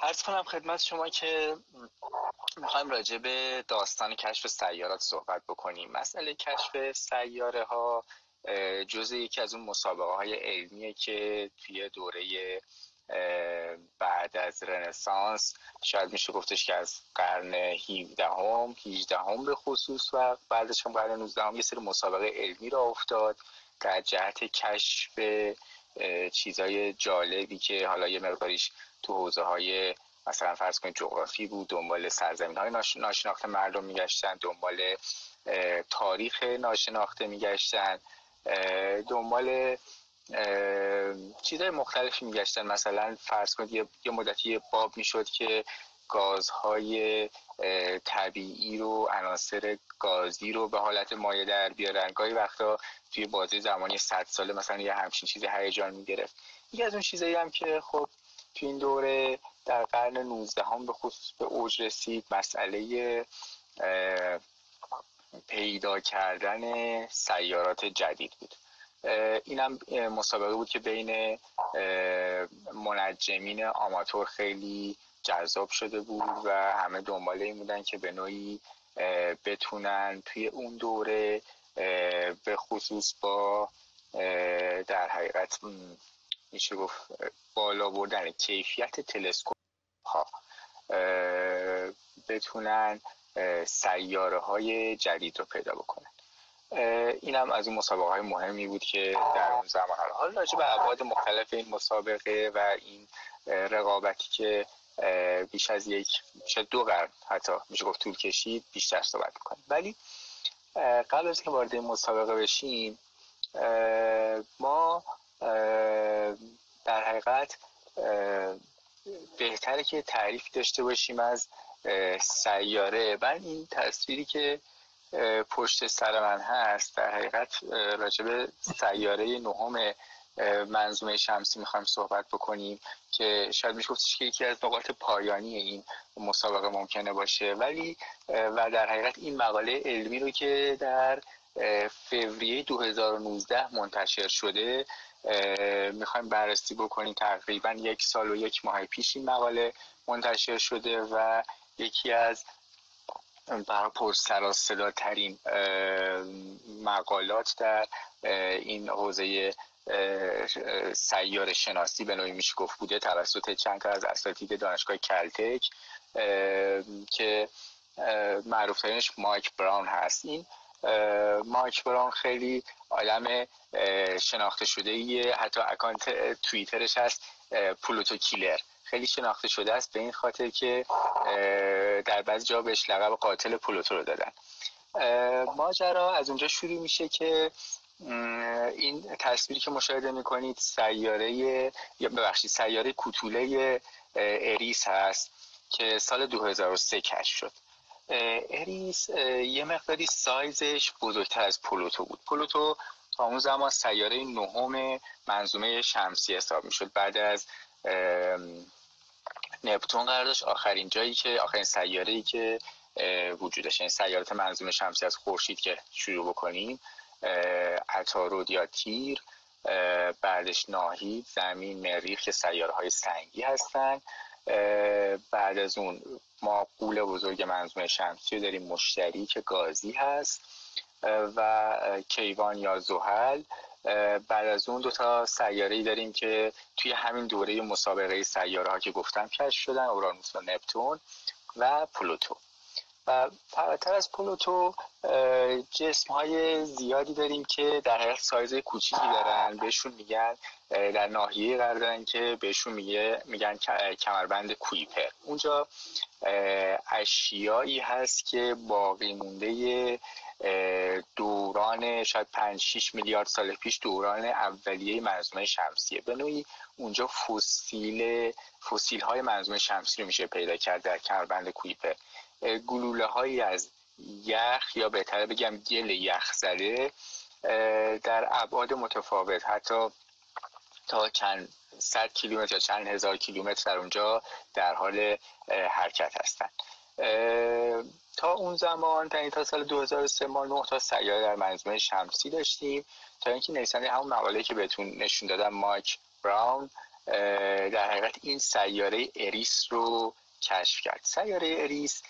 ارز کنم خدمت شما که می‌خوایم راجع به داستان کشف سیارات صحبت بکنیم. مسئله کشف سیاره ها جزء یکی از اون مسابقه های علمیه که توی دوره بعد از رنسانس شاید میشه گفتش که از قرن 17 هم 18 هم به خصوص و بعدش هم قرن 19 هم یه سری مسابقه علمی را افتاد در جهت کشف چیزای جالبی که حالا یه مقداریش تو حوزه های مثلا فرض کنید جغرافی بود دنبال سرزمین های ناشناخته مردم میگشتن دنبال تاریخ ناشناخته میگشتن دنبال چیزهای مختلفی میگشتن. مثلا فرض کنید یه مدتی باب می‌شد که گازهای طبیعی رو عناصر گازی رو به حالت مایع در بیارن. گاهی وقتا توی بازی زمانی 100 ساله مثلا یه همچین چیزی هیجان می‌گرفت. یکی از اون چیزایی هم که خب تو این دوره در قرن 19 هم به خصوص به اوج رسید مسئله پیدا کردن سیارات جدید بود. اینم مسابقه بود که بین منجمین آماتور خیلی جذاب شده بود و همه دنبال این بودن که به نوعی بتونن توی اون دوره به خصوص با در حقیقت میشه گفت بالا بردن کیفیت تلسکوپ ها بتونن سیاره های جدید رو پیدا بکنن. اینم از این مسابقه های مهمی بود که در اون زمان. حالا راجع به ابعاد مختلف این مسابقه و این رقابتی که بیش از یک شاید دو قرن حتی میشه گفت طول کشید بیشتر صحبت کنیم ولی قبل از که وارد این مسابقه بشیم ما در حقیقت بهتره که تعریف داشته باشیم از سیاره. من این تصویری که پشت سر من هست در حقیقت راجب سیاره نهم منظومه شمسی می‌خوایم صحبت بکنیم که شاید میشه گفتش که یکی از نقاط پایانی این مسابقه ممکنه باشه. ولی و در حقیقت این مقاله علمی رو که در فوریه 2019 منتشر شده می‌خوایم بررسی بکنیم تقریبا یک سال و یک ماه پیش این مقاله منتشر شده و یکی از برای پرسرا ترین مقالات در این حوزه سیار شناسی به نوعی میشه گفت بوده توسط چند از اساتید دانشگاه کلتک که معروف ترینش مایک براون هست. این مایک براون خیلی آدم شناخته شده ایه حتی اکانت توییترش هست پلوتو کیلر. خیلی شناخته شده است به این خاطر که در بعضی جا بهش لقب قاتل پلوتو رو دادن. ماجرا از اونجا شروع میشه که این تصویری که مشاهده می‌کنید سیاره یا ببخشید سیاره کوتوله اریس هست که سال 2003 کشف شد. اریس یه مقداری سایزش بزرگتر از پلوتو بود. پلوتو تا اون زمان سیاره نهم منظومه شمسی حساب می‌شد. بعد از نپتون قرار داشت آخرین جایی که آخرین سیاره ای که وجودش این یعنی سیارات منظومه شمسی از خورشید که شروع بکنیم عطارد یا تیر بعدش ناهید زمین مریخ که سیاره های سنگی هستن. بعد از اون ما قول بزرگ منظومه شمسی رو داریم مشتری که گازی هست و کیوان یا زحل. بعد از اون دوتا سیاره ای داریم که توی همین دوره مسابقه سیاره ها که گفتم کشف شدن اورانوس و نپتون و پلوتو و فراتر از پلوتو جسم های زیادی داریم که در حقیقت سایز کوچیکی دارن. بهشون میگن در ناحیه قرار دارن که بهشون میگه میگن کمربند کویپر. اونجا اشیایی هست که باقی مونده دوران شاید 5 6 میلیارد سال پیش دوران اولیه منظومه شمسیه. به نوعی اونجا فسیل فسیل های منظومه شمسی رو میشه پیدا کرد در کمربند کویپر. گلوله هایی از یخ یا بهتره بگم گل یخ زده در ابعاد متفاوت. حتی تا چند صد کیلومتر یا چند هزار کیلومتر در اونجا در حال حرکت هستند تا اون زمان تا تا سال 2003 ما 9 تا سیاره در منظومه شمسی داشتیم. تا اینکه نویسنده همون مقاله که بهتون نشون دادم مایک براون در حقیقت این سیاره اریس رو کشف کرد. سیاره اریس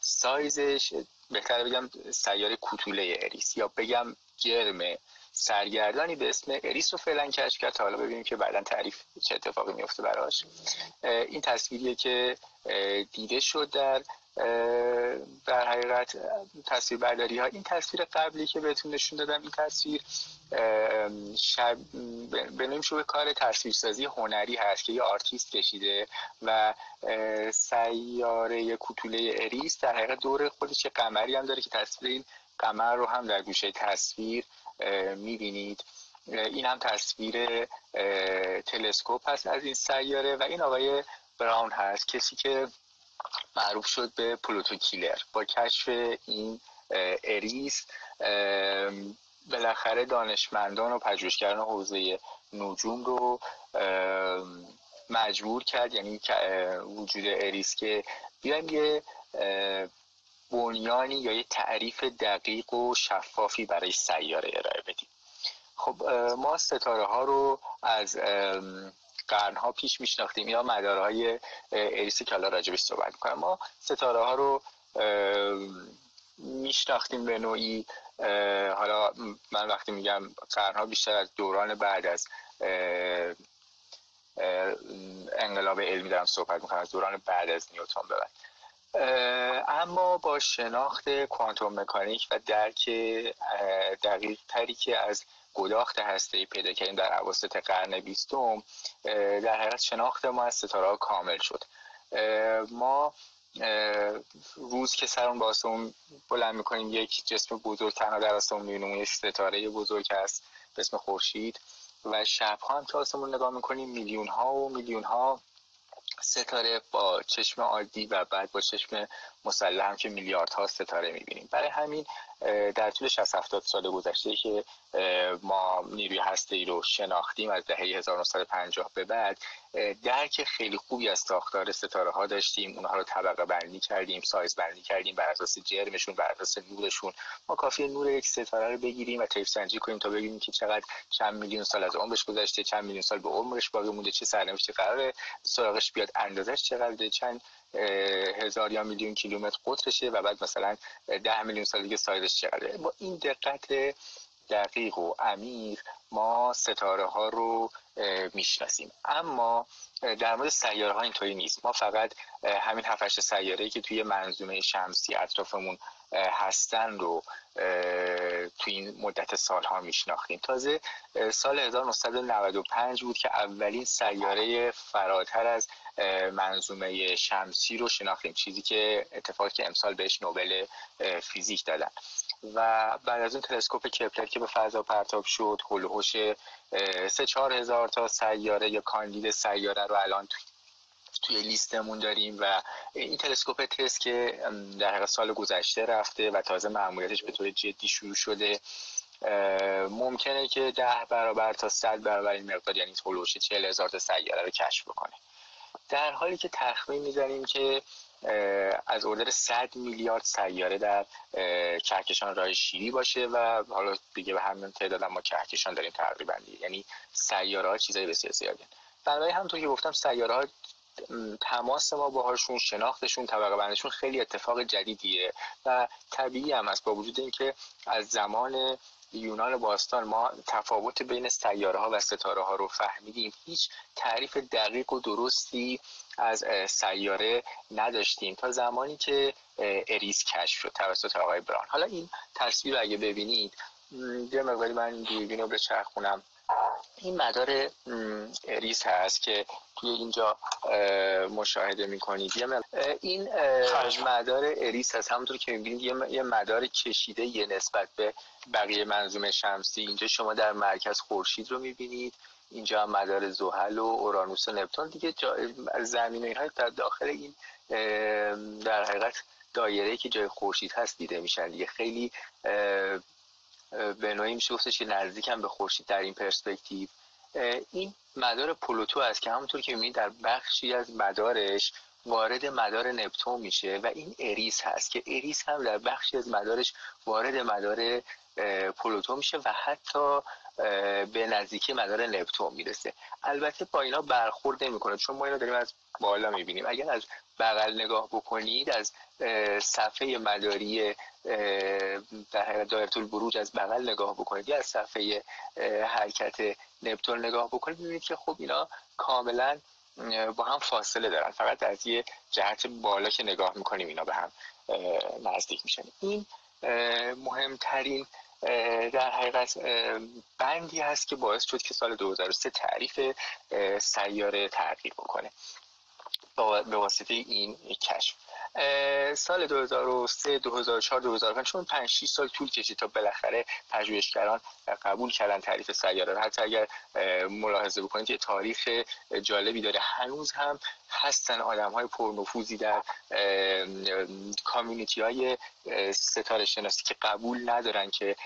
سایزش بهتر بگم سیاره کوتوله اریس یا بگم جرم سرگردانی به اسم اریس رو فعلا کشف کرد تا حالا ببینیم که بعدا تعریف چه اتفاقی میفته براش. این تصویریه که دیده شد در در حقیقت تصویر برداری ها. این تصویر قبلی که بهتون نشون دادم این تصویر شب به شو کار تصویرسازی هنری هست که یه آرتیست کشیده و سیاره کوتوله اریس در حقیقت دور خودش یه قمری هم داره که تصویر این قمر رو هم در گوشه تصویر می‌بینید. این هم تصویر تلسکوپ هست از این سیاره و این آقای براون هست کسی که معروف شد به پلوتو کیلر. با کشف این اریس بالاخره دانشمندان و پژوهشگران حوزه نجوم رو مجبور کرد. یعنی وجود اریس که بیایم یه بنیانی یا یه تعریف دقیق و شفافی برای سیاره ارائه بدیم. خب ما ستاره ها رو از قرنها پیش میشناختیم. یا مدارهای اریسی که حالا راجبش صحبت می‌کنم. ما ستاره ها رو میشناختیم به نوعی. حالا من وقتی میگم قرنها بیشتر از دوران بعد از انقلاب علمی دارم صحبت می‌کنم از دوران بعد از نیوتن ببند اما با شناخت کوانتوم مکانیک و درک دقیق تری که از گداخت هسته پیدا کردیم در عواسط قرن بیستم در حقیقت شناخت ما از ستاره کامل شد. ما روز که سرمون با آسمون بلند می‌کنیم یک جسم بزرگ تنها در آسمون می‌بینیم یک ستاره بزرگ هست به اسم خورشید و شب ها هم که آسمون نگاه می‌کنیم میلیون ها و میلیون ها ستاره با چشم عادی و بعد با چشم مسلح هم که میلیاردها ستاره می‌بینیم. برای همین در طول 60 70 سال گذشته که ما نیروی هسته رو شناختیم از دهه 1950 به بعد درک خیلی خوبی از ساختار ستاره ها داشتیم. اونها رو طبقه بندی کردیم سایز بندی کردیم بر اساس جرمشون بر اساس نورشون. ما کافی نور یک ستاره رو بگیریم و طیف سنجی کنیم تا ببینیم که چقدر چند میلیون سال از عمرش گذشته چند میلیون سال به عمرش باقی مونده چه سرنوشتی قراره سراغش بیاد اندازش چقدر چند هزار یا میلیون کیلومتر قطرشه و بعد مثلا ده میلیون سال دیگه سایزش چقدره با این دقت دقیق و عمیق ما ستاره ها رو می‌شناسیم. اما در مورد سیاره ها اینطوری نیست. ما فقط همین هفتش سیاره که توی منظومه شمسی اطرافمون هستن رو توی این مدت سالها میشناختیم. تازه سال 1995 بود که اولین سیاره فراتر از منظومه شمسی رو شناختیم چیزی که اتفاقی که امسال بهش نوبل فیزیک دادن. و بعد از اون تلسکوپ کپلر که به فضا پرتاب شد هلوهوش سه چهار هزار تا سیاره یا کاندید سیاره رو الان توی لیستمون داریم و این تلسکوپ تست که در سال گذشته رفته و تازه معمولیتش به طور جدی شروع شده. ممکنه که ده برابر تا صد برابر این مقدار یعنی هلوش چهل هزار تا سیاره رو کشف بکنه. در حالی که تخمین می‌زنیم که از اردر 100 میلیارد سیاره در کهکشان راه شیری باشه و حالا دیگه به همین تعداد ما کهکشان داریم تقریبا یعنی سیاره ها چیزای بسیار زیاده برای همونطور که گفتم سیاره ها تماس ما باهاشون شناختشون طبقه بندشون خیلی اتفاق جدیدیه و طبیعی هم است با وجود اینکه از زمان یونان باستان ما تفاوت بین سیاره ها و ستاره ها رو فهمیدیم. هیچ تعریف دقیق و درستی از سیاره نداشتیم تا زمانی که اریس کشف شد توسط آقای براون. حالا این تصویر رو اگه ببینید یه مقداری من دوربین رو بچرخونم. این مدار اریس هست که توی اینجا مشاهده می‌کنید. این مدار اریس هست. همونطور که می‌بینید یه مدار کشیده‌ایه نسبت به بقیه منظومه شمسی. اینجا شما در مرکز خورشید رو می‌بینید. اینجا هم مدار زحل و اورانوس و نپتون. دیگه زمین اینها در داخل این در حقیقت دایره که جای خورشید هست دیده میشن. دیگه خیلی به نوعی میشه گفتش که نزدیکم به خورشید در این پرسپکتیو. این مدار پلوتو است که همونطور که می‌بینید در بخشی از مدارش وارد مدار نپتون میشه و این اریس هست که اریس هم در بخشی از مدارش وارد مدار پلوتو میشه و حتی به نزدیکی مدار نپتون می‌رسه. البته با اینا برخورد نمی‌کنه چون ما اینا داریم از بالا می‌بینیم. اگر از بغل نگاه بکنید از صفحه مداری در دایره البروج از بغل نگاه بکنید یا از صفحه حرکت نپتون نگاه بکنید می‌بینید که خب اینا کاملا با هم فاصله دارن. فقط از یه جهت بالا که نگاه می‌کنیم اینا به هم نزدیک میشن. این مهمترین در حقیقت بندی هست که باعث شد که سال 2003 تعریف سیاره تغییر بکنه. به واسطه این کشف. سال 2003 2004 2005 چون 5 6 سال طول کشید تا بالاخره پژوهشگران قبول کردن تعریف سیاره حتی اگر ملاحظه بکنید یه تاریخ جالبی داره. هنوز هم هستن آدم های پرنفوذی در کامیونیتی های ستاره شناسی که قبول ندارن که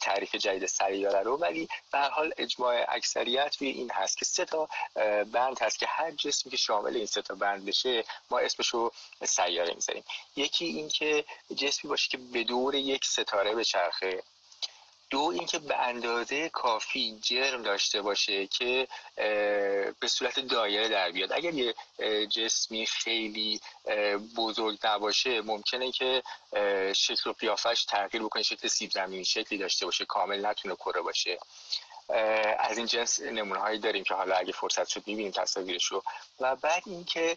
تعریف جدید سیاره رو. ولی به حال اجماع اکثریت روی این هست که سه تا بند هست که هر جسمی که شامل این سه تا بند بشه ما اسمش رو سیاره می‌ذاریم. یکی این که جسمی باشه که به دور یک ستاره به چرخه دو اینکه به اندازه کافی جرم داشته باشه که به صورت دایره در بیاد. اگر یه جسمی خیلی بزرگ نباشه ممکنه که شکل و قیافش تغییر بکنه شکل سیب زمینی شکلی داشته باشه کامل نتونه کره باشه. از این جنس نمونه هایی داریم که حالا اگه فرصت شد می‌بینیم تصاویرش رو. و بعد اینکه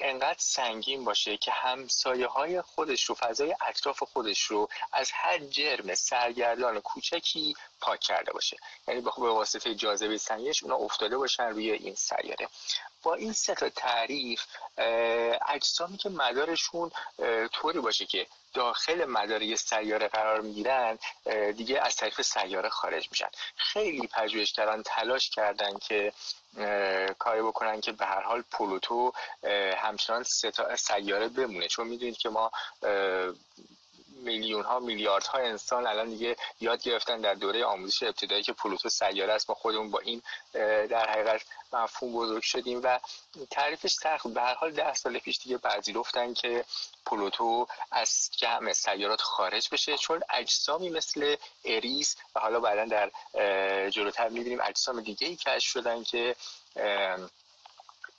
انقدر سنگین باشه که همسایه های خودش رو فضای اطراف خودش رو از هر جرم سرگردان کوچکی پاک کرده باشه. یعنی به واسطه جاذبه سنگیش اونا افتاده باشن روی این سیاره. با این سه تا تعریف اجسامی که مدارشون طوری باشه که داخل مدار یه سیاره قرار می‌گیرن دیگه از طریق سیاره خارج میشن. خیلی پژوهشگران تلاش کردن که کاری بکنن که به هر حال پلوتو همچنان سیاره بمونه. چون می‌دونید که ما میلیون ها میلیارد ها انسان الان دیگه یاد گرفتن در دوره آموزش ابتدایی که پلوتو سیاره است. ما خودمون با این در حقیقت مفهوم بزرگ شدیم و تعریفش سخت. به هر حال ده سال پیش دیگه پذیرفتن که پلوتو از جمع سیارات خارج بشه چون اجسامی مثل اریس و حالا بعدا در جلوتر می‌بینیم اجسام دیگه ای کشف شدن که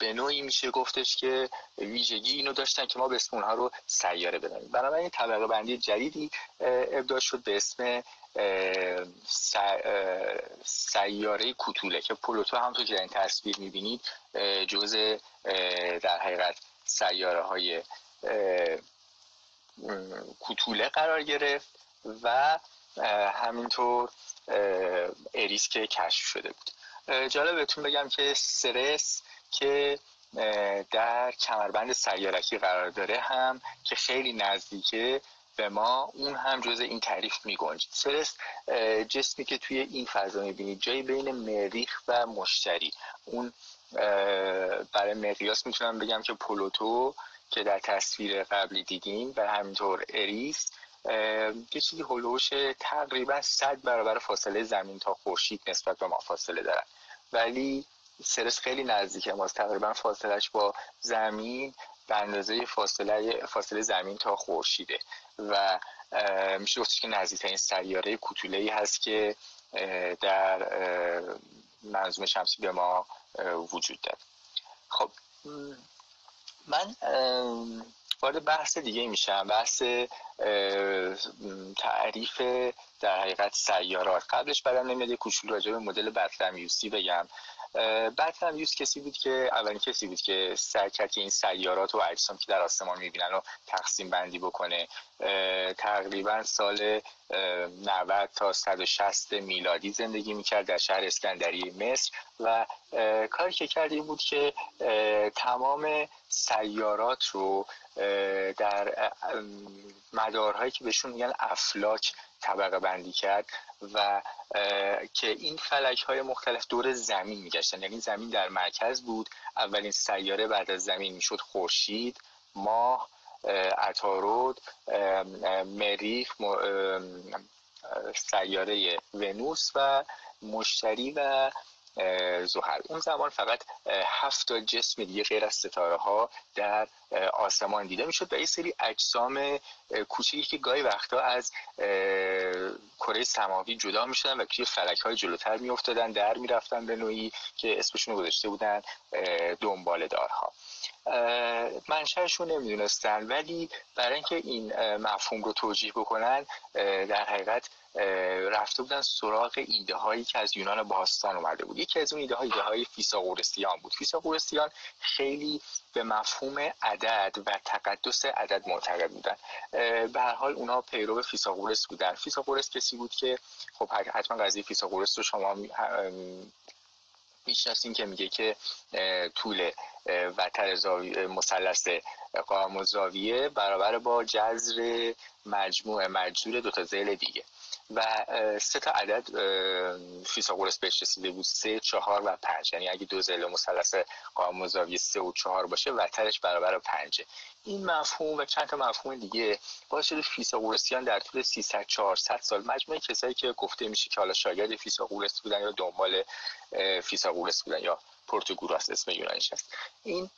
به نوعی میشه گفتش که ویژگی اینو داشتن که ما به اسم اونها رو سیاره بدانیم بنابراین طبقه بندی جدیدی ابداع شد به اسم سیاره کوتوله که پلوتو همونطور که در این تصویر می‌بینید جزء در حقیقت سیاره های کوتوله قرار گرفت و همینطور اریس که کشف شده بود. جالب بهتون بگم که سرس که در کمربند سیارکی قرار داره هم که خیلی نزدیکه به ما اون هم جز این تعریف میگنج سرس جسمی که توی این فضا می‌بینید جایی بین مریخ و مشتری. اون برای مقیاس می‌تونم بگم که پلوتو که در تصویر قبلی دیدیم و همینطور اریس یه چیزی هلوش تقریبا صد برابر فاصله زمین تا خورشید نسبت به ما فاصله دارن. ولی سرس خیلی نزدیکه ماست. تقریبا فاصلش با زمین به اندازه فاصله فاصله زمین تا خورشیده. و میشه گفتش که نزدیکترین سیاره کوتوله ای هست که در منظومه شمسی به ما وجود داره خب من وارد بحث دیگه میشم. بحث تعریف در حقیقت سیارات. قبلش برام نمیاد کوچولو راجع به مدل بطلمیوسی بگم. یوز کسی بود که اولین کسی بود که سعی کرد که این سیارات و اجسام که در آسمان می‌بینن رو تقسیم بندی بکنه. تقریبا سال 90 تا 160 میلادی زندگی می‌کرد در شهر اسکندری مصر و کاری که کرد این بود که تمام سیارات رو در مدارهایی که بهشون میگن افلاک طبقه بندی کرد و که این فلک های مختلف دور زمین میگشتن. یعنی زمین در مرکز بود اولین سیاره بعد از زمین می‌شد خورشید ماه عطارد مریخ سیاره ونوس و مشتری و زحل. اون زمان فقط هفت تا جسم دیگه غیر از ستاره ها در آسمان دیده می‌شد و یه سری اجسام کوچیکی که گاهی وقتا از کره سماوی جدا می‌شدن و توی فلک های جلوتر میافتادن در می‌رفتن به نوعی که اسمشون رو گذاشته بودن دنبال دارها. منشأشون نمی‌دونستن ولی برای اینکه این مفهوم رو توجیه بکنن در حقیقت رفته بودن سراغ ایده هایی که از یونان باستان اومده بود. یکی از اون ایده های ایده های فیثاغورسیان بود. فیثاغورسیان خیلی به مفهوم عدد و تقدس عدد معتقد بودن. به هر حال اونا پیرو فیثاغورس بودن. فیثاغورس کسی بود که خب حتما قضیه فیثاغورس رو شما می‌شناسیم که میگه که طول وتر مثلث قائم زاویه برابر با جذر مجموع مجذور دو تا دیگه. و سه تا عدد فیثاغورس بهش رسیده بود سه چهار و پنج. یعنی اگه دو زل مثلث قائم زاویه سه و چهار باشه وترش برابر پنجه این مفهوم و چند تا مفهوم دیگه باعث شده فیثاغورسیان در طول 300 400 سال مجموعه کسایی که گفته میشه که حالا شاگرد فیثاغورس بودن یا دنبال فیثاغورس بودن یا پورتوگوراس اسم یونانیش هست. این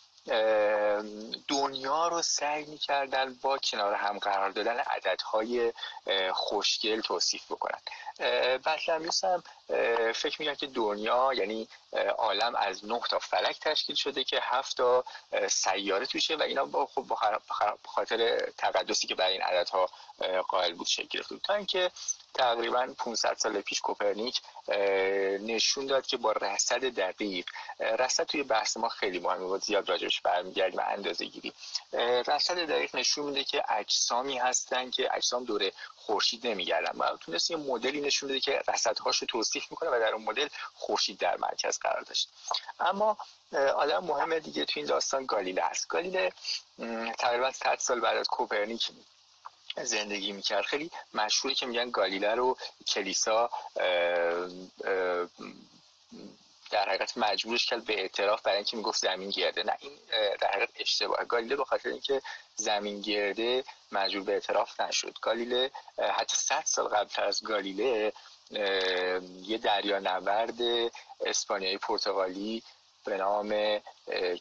دنیا رو سعی می‌کردن با کنار هم قرار دادن عددهای خوشگل توصیف بکنن. بطلمیوس هم فکر میگن که دنیا یعنی عالم از نه تا فلک تشکیل شده که هفت تا سیاره توشه و اینا با خب خاطر تقدسی که برای این عددها قائل بود شکل گرفت تا اینکه تقریبا 500 سال پیش کوپرنیک نشون داد که با رصد دقیق رصد توی بحث ما خیلی مهمه. و زیاد راجبش برمیگردیم اندازه گیری رصد دقیق نشون میده که اجسامی هستن که اجسام دور خورشید نمیگردن. و تونست یه مدلی نشون بده که رصدهاش رو توصیف می‌کنه و در اون مدل خورشید در مرکز قرار داشت. اما آدم مهم دیگه تو این داستان گالیله است. گالیله تقریبا 100 سال بعد از کوپرنیک زندگی می‌کرد. خیلی مشهوری که میگن گالیله رو کلیسا در حقیقت مجبورش کرد به اعتراف برای اینکه می‌گفت زمین گرده. نه این در حقیقت اشتباه. گالیله به خاطر اینکه زمین گرده مجبور به اعتراف نشد. گالیله حتی 100 سال قبل از گالیله یه دریا نورد اسپانیایی پرتغالی به نام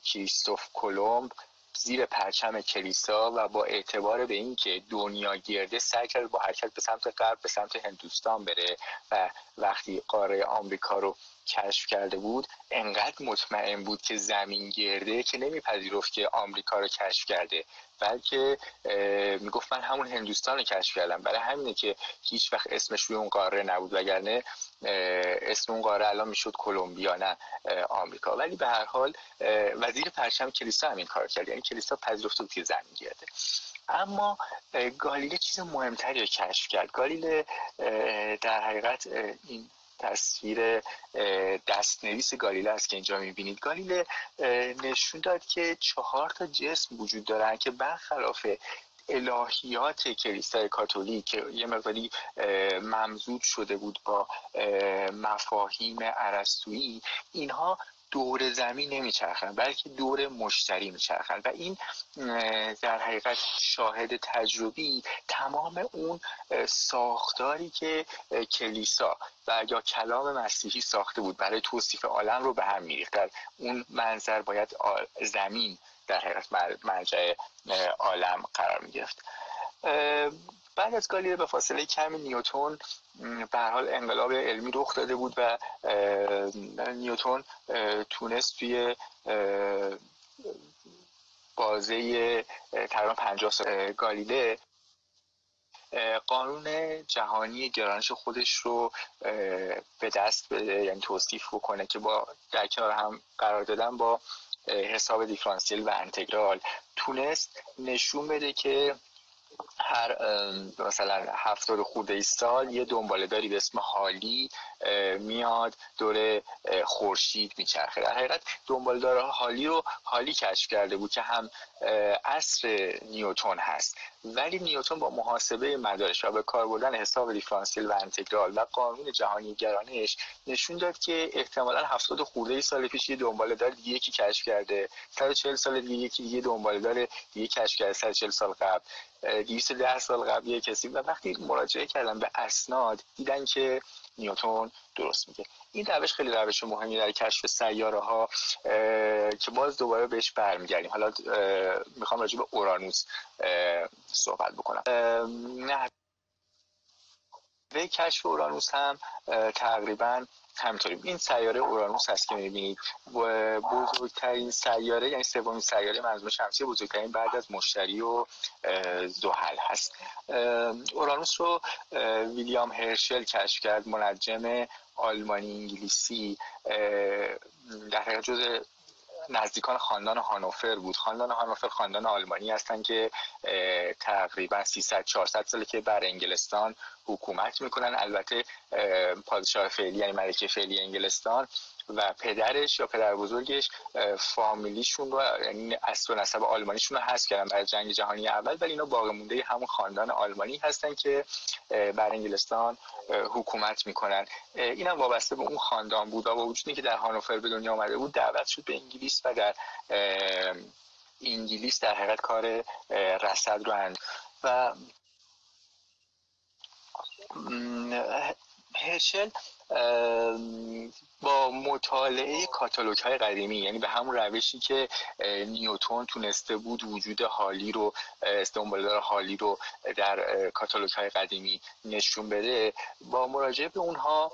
کریستوف کلمب زیر پرچم کلیسا و با اعتبار به اینکه دنیا گرده سعی کرد با حرکت به سمت غرب به سمت هندوستان بره و وقتی قاره آمریکا رو کشف کرده بود انقدر مطمئن بود که زمین گرده که نمیپذیرفت که آمریکا رو کشف کرده. بلکه می‌گفت من همون هندوستان رو کشف کردم. برای همینه که هیچ وقت اسمش روی اون قاره نبود وگرنه اسم اون قاره الان می‌شد کلمبیا نه آمریکا. ولی به هر حال وزیر پرچم کلیسا همین کار کرد. یعنی کلیسا پذیرفت بود که زمین گرده. اما گالیله چیز مهمتری رو کشف کرد. گالیله در حقیقت این تصویر دستنویس گالیله است که اینجا می‌بینید. گالیله نشون داد که چهار تا جسم وجود دارن که برخلاف الهیات کلیسای کاتولیک که یه مقداری ممزود شده بود با مفاهیم عرستویی اینها دور زمین نمیچرخن بلکه دور مشتری میچرخن. و این در حقیقت شاهد تجربی تمام اون ساختاری که کلیسا و یا کلام مسیحی ساخته بود برای توصیف عالم رو به هم میریخت. در اون منظر باید زمین در حقیقت مرجع عالم قرار می‌گرفت. بعد از گالیله به فاصله کمی نیوتون به حال انقلاب علمی رخ داده بود و نیوتون تونست توی بازه تقریبا 50 سال گالیله قانون جهانی گرانش خودش رو به دست بده یعنی توصیف بکنه که با در کنار هم قرار دادن با حساب دیفرانسیل و انتگرال. تونست نشون بده که هر مثلا هفتاد خورده ای سال یه دنباله داری به اسم حالی میاد دور خورشید میچرخه. در حقیقت دنباله حالی رو حالی کشف کرده بود که هم اصر نیوتون هست. ولی نیوتون با محاسبه مدارش و به کار بردن حساب دیفرانسیل و انتگرال و قانون جهانی گرانش نشون داد که احتمالا هفتاد خورده سال پیش یه دنباله دار دیگه یکی کشف کرده. 140 سال دیگه یکی دیگه دنباله دار دیگه کشف کرده. 140 سال قبل 210 سال قبل یه کسی. و وقتی مراجعه کردن به اسناد دیدن که نیوتون درست میگه. این روش خیلی روش مهمی در کشف سیاره ها که باز دوباره بهش برمیگردیم. حالا می‌خوام راجع به اورانوس صحبت بکنم. به کشف اورانوس هم تقریبا همینطوری این سیاره اورانوس هست که می‌بینید. بزرگترین سیاره یعنی سومین سیاره منظومه شمسی بزرگترین بعد از مشتری و زحل هست. اورانوس رو ویلیام هرشل کشف کرد منجم آلمانی انگلیسی. در حقیقت جز نزدیکان خاندان هانوفر بود. خاندان هانوفر خاندان آلمانی هستند که تقریبا 300 400 ساله که بر انگلستان حکومت می‌کنن. البته پادشاه فعلی یعنی ملکه فعلی انگلستان و پدرش یا پدر بزرگش فامیلیشون رو یعنی اصل و نسب آلمانیشون رو هست کردن برای جنگ جهانی اول ولی اینا باقی مونده همون خاندان آلمانی هستن که بر انگلستان حکومت می‌کنن. اینم وابسته به اون خاندان بود و با وجودی که در هانوفر به دنیا آمده بود دعوت شد به انگلیس و در انگلیس در حقیقت کار رصد رو و هرشل با مطالعه کاتالوگ های قدیمی یعنی به همون روشی که نیوتون تونسته بود وجود حالی رو استنبالدار حالی رو در کاتالوگ های قدیمی نشون بده با مراجعه به اونها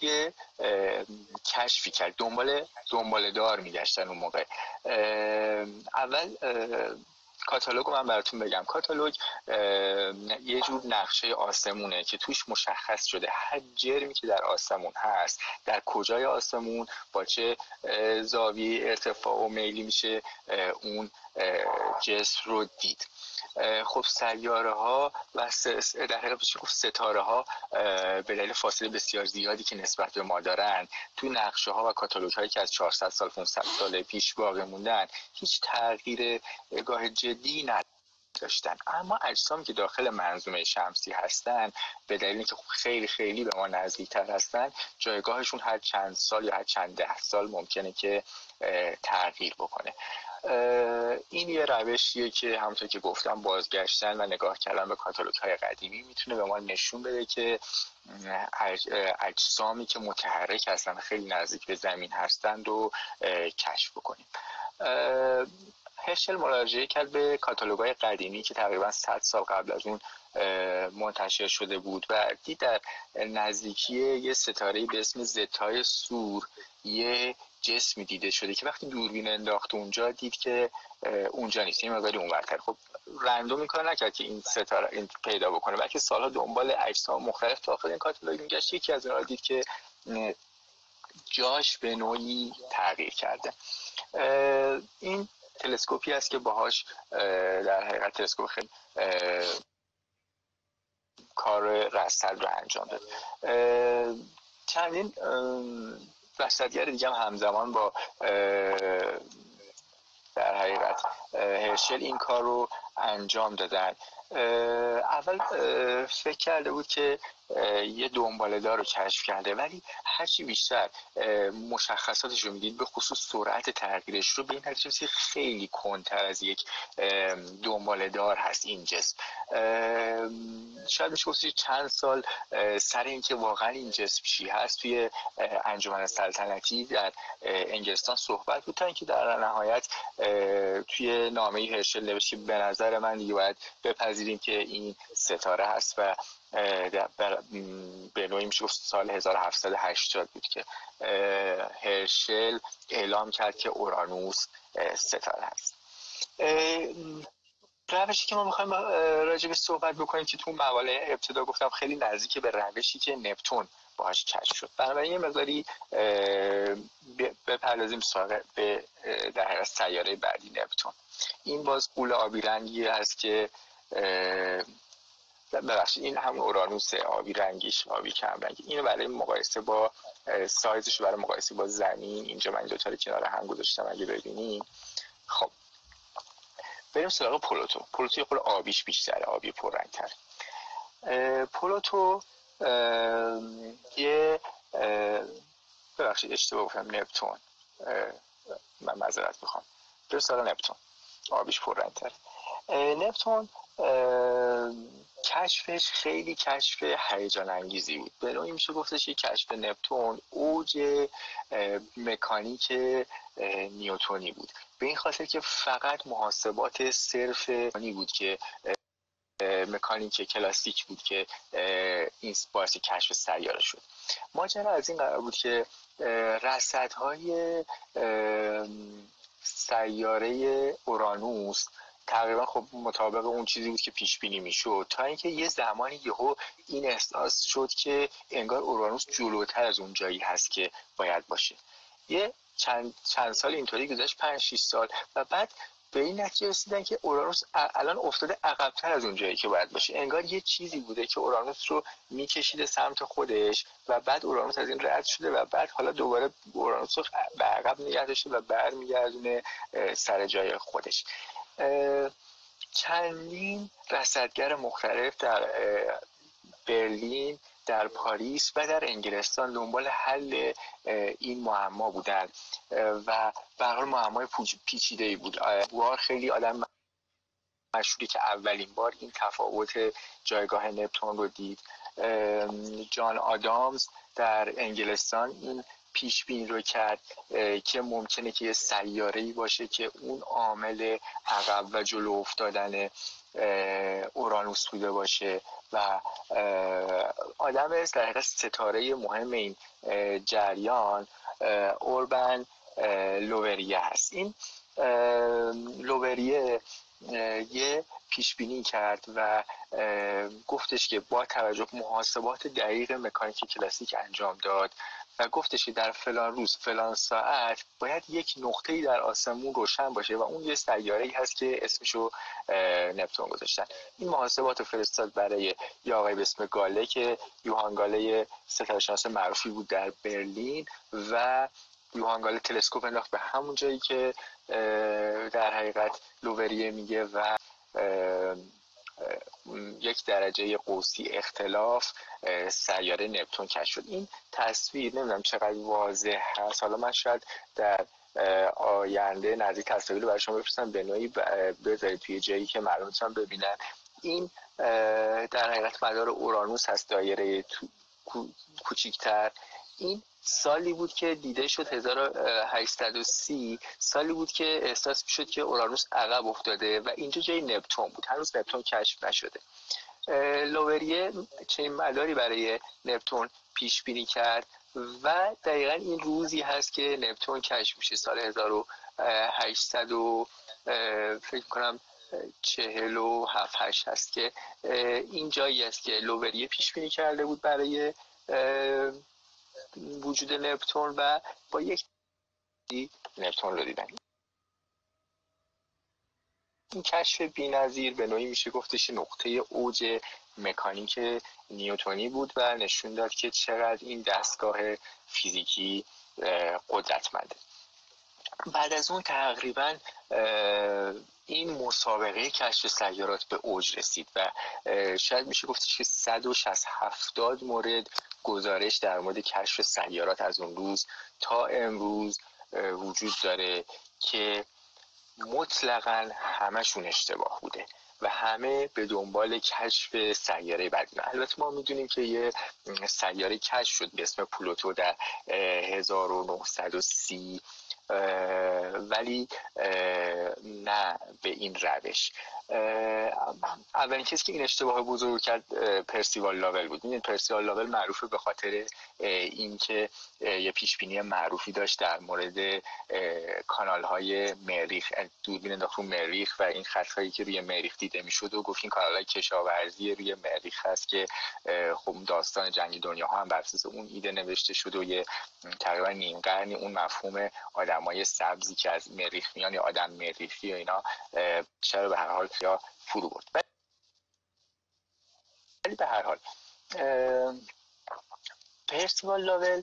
یه کشفی کرد. دنبال دنبال دار میگشتن اون موقع. اول کاتالوگ من براتون بگم. کاتالوگ یه جور نقشه آسمونه که توش مشخص شده هر جرمی که در آسمون هست در کجای آسمون با چه زاویه ارتفاع و میلی میشه اون جسم رو دید. خب سیاره ها و در حقیقت گفت؟ ستاره ها به دلیل فاصله بسیار زیادی که نسبت به ما دارن تو نقشه ها و کاتالوگ هایی که از 400 سال 500 سال پیش باقی موندن هیچ تغییر گاه ندارن داشتن اما اجسامی که داخل منظومه شمسی هستن به دلیل اینکه خیلی خیلی به ما نزدیکتر هستن جایگاهشون هر چند سال یا هر چند ده سال ممکنه که تغییر بکنه. این یه روشیه که همونطور که گفتم بازگشتن و نگاه کردن به کاتالوگ های قدیمی می‌تونه به ما نشون بده که اجسامی که متحرک هستن خیلی نزدیک به زمین هستند و کشف بکنیم. هشل مراجعه کرد به کاتالوگ های قدیمی که تقریبا 100 سال قبل از اون منتشر شده بود و دید در نزدیکی یه ستاره به اسم زتای سور یه جسمی دیده شده که وقتی دوربین انداخت اونجا دید که اونجا نیست این مقداری اونورتر خب رندوم این کار نکرد که این ستاره این پیدا بکنه بلکه سالها دنبال اجسام مختلف داخل این کاتالوگ میگشت. یکی از اونها دید که جاش به نوعی تغییر کرده. این تلسکوپی است که باهاش در حقیقت تلسکوپ خیلی کار رصد رو انجام داد. چندین رصدگر دیگه هم همزمان با در حقیقت هرشل این کار رو انجام دادن. اول فکر کرده بود که یه دنباله رو کشف کرده ولی هرچی بیشتر مشخصاتش رو می‌دید به خصوص سرعت تغییرش رو به این نتیجه خیلی کنتر از یک دنباله دار هست این جسم شاید میشه چند سال سر اینکه واقعا این جسم چی هست توی انجمن سلطنتی در انگلستان صحبت بود تا اینکه در نهایت توی نامه هرشل نوشت به نظر من دیگه باید بپذیریم که این ستاره هست و به نوعی میشه سال 1780 بود که هرشل اعلام کرد که اورانوس ستاره هست روشی که ما می‌خوایم راجع به صحبت بکنیم که تو مقاله ابتدا گفتم خیلی نزدیک به روشی که نپتون باهاش کشف شد. بنابراین یه مقداری بپردازیم سراغ به در حقیقت سیاره بعدی نپتون. این باز قول آبی رنگی هست که ببخشید این هم اورانوس آبی رنگیش آبی کم رنگی. اینو برای مقایسه با سایزش برای مقایسه با زمین. اینجا من دو تا کنار هم گذاشتم اگه ببینیم خب بریم سراغ پلوتو. پلوتو یه آبیش بیشتره آبی پررنگتر. پلوتو یه ببخشید اشتباه گفتم نپتون. من معذرت می‌خوام. بریم سراغ نپتون. آبیش پررنگتر. نپتون کشفش خیلی کشف هیجان انگیزی بود. به نوعی میشه گفتش که کشف نپتون اوج مکانیک نیوتونی بود. به این خاطر که فقط محاسبات صرف بود که مکانیک کلاسیک بود که این باعث کشف سیاره شد. ماجرا از این قرار بود که رصدهای سیاره اورانوس تقریبا خب مطابق اون چیزی بود که پیش بینی می‌شد. تا اینکه یه زمانی یهو این احساس شد که انگار اورانوس جلوتر از اون جایی هست که باید باشه. یه چند, چند سال اینطوری گذشت 5 6 سال. و بعد به این نتیجه رسیدن که اورانوس الان افتاده عقبتر از اون جایی که باید باشه. انگار یه چیزی بوده که اورانوس رو میکشیده سمت خودش و بعد اورانوس از این رد شده و بعد حالا دوباره اورانوس رو به عقب نگه داشته و برمیگردونه سر جای خودش. چندین رصدگر مختلف در برلین در پاریس و در انگلستان دنبال حل این معما بودن. و به حال معمای پیچیده ای بود. وار خیلی آدم مشهوری که اولین بار این تفاوت جایگاه نپتون رو دید. جان آدامز در انگلستان این پیش بین رو کرد که ممکنه که یه سیاره ای باشه که اون عامل عقب و جلو افتادن اورانوس بوده باشه و آدم در ستاره مهم این جریان اوربن لووریه هست. این لووریه یه پیش بینی کرد و گفتش که با توجه محاسبات دقیق مکانیک کلاسیک انجام داد. و گفتش که در فلان روز فلان ساعت باید یک نقطه ای در آسمون روشن باشه و اون یه سیاره ای هست که اسمشو نپتون گذاشتن. این محاسبات فرستاد برای یه آقای به اسم گاله که یوهان گاله ستاره معروفی بود در برلین و یوهان گاله تلسکوپ انداخت به همون جایی که در حقیقت لووریه میگه و یک درجه قوسی اختلاف سیاره نپتون کش شد. این تصویر نمی‌دونم چقدر واضح هست. حالا من شاید در آینده نزدیک تصاویر رو برای شما بفرستم به نوعی بذارید توی جایی که مردم ببینن. این در حقیقت مدار اورانوس هست دایره کوچیکتر. این سالی بود که دیده شد 1830 سالی بود که احساس شد که اورانوس عقب افتاده و اینجا جای نپتون بود. هنوز نپتون کشف نشده. لووریه چنین مداری برای نپتون پیش بینی کرد و دقیقا این روزی هست که نپتون کشف میشه. سال 1800 و فکر کنم چهل و هفت هشت هست که این جایی است که لووریه پیش بینی کرده بود برای وجود نپتون و با یک نپتون رو دیدن. این کشف بینظیر به نوعی میشه گفتش نقطه اوج مکانیک نیوتونی بود و نشون داد که چقدر این دستگاه فیزیکی قدرتمنده. بعد از اون تقریبا این مسابقه کشف سیارات به اوج رسید و شاید میشه گفتش که 160 70 مورد گزارش در مورد کشف سیارات از اون روز تا امروز وجود داره که مطلقا همشون اشتباه بوده و همه به دنبال کشف سیاره بعدی البته ما می‌دونیم که یه سیاره کشف شد به اسم پلوتو در 1930 ولی نه به این روش. اولین کسی که این اشتباه بزرگ کرد پرسیوال لاول بود. این پرسیوال لاول معروفه به خاطر اینکه یه پیشبینی معروفی داشت در مورد کانال های مریخ. دوربین انداخت مریخ و این خط هایی که روی مریخ دیده می‌شد و گفت این کانال های کشاورزی روی مریخ هست که خب داستان جنگ دنیا ها هم بر اون ایده نوشته شد و یه تقریبا نیم اون مفهوم آدمای سبزی که از مریخ میان یا آدم مریخی و اینا چرا به هر حال یا فرو برد. ولی به هر حال پرسیوال لاول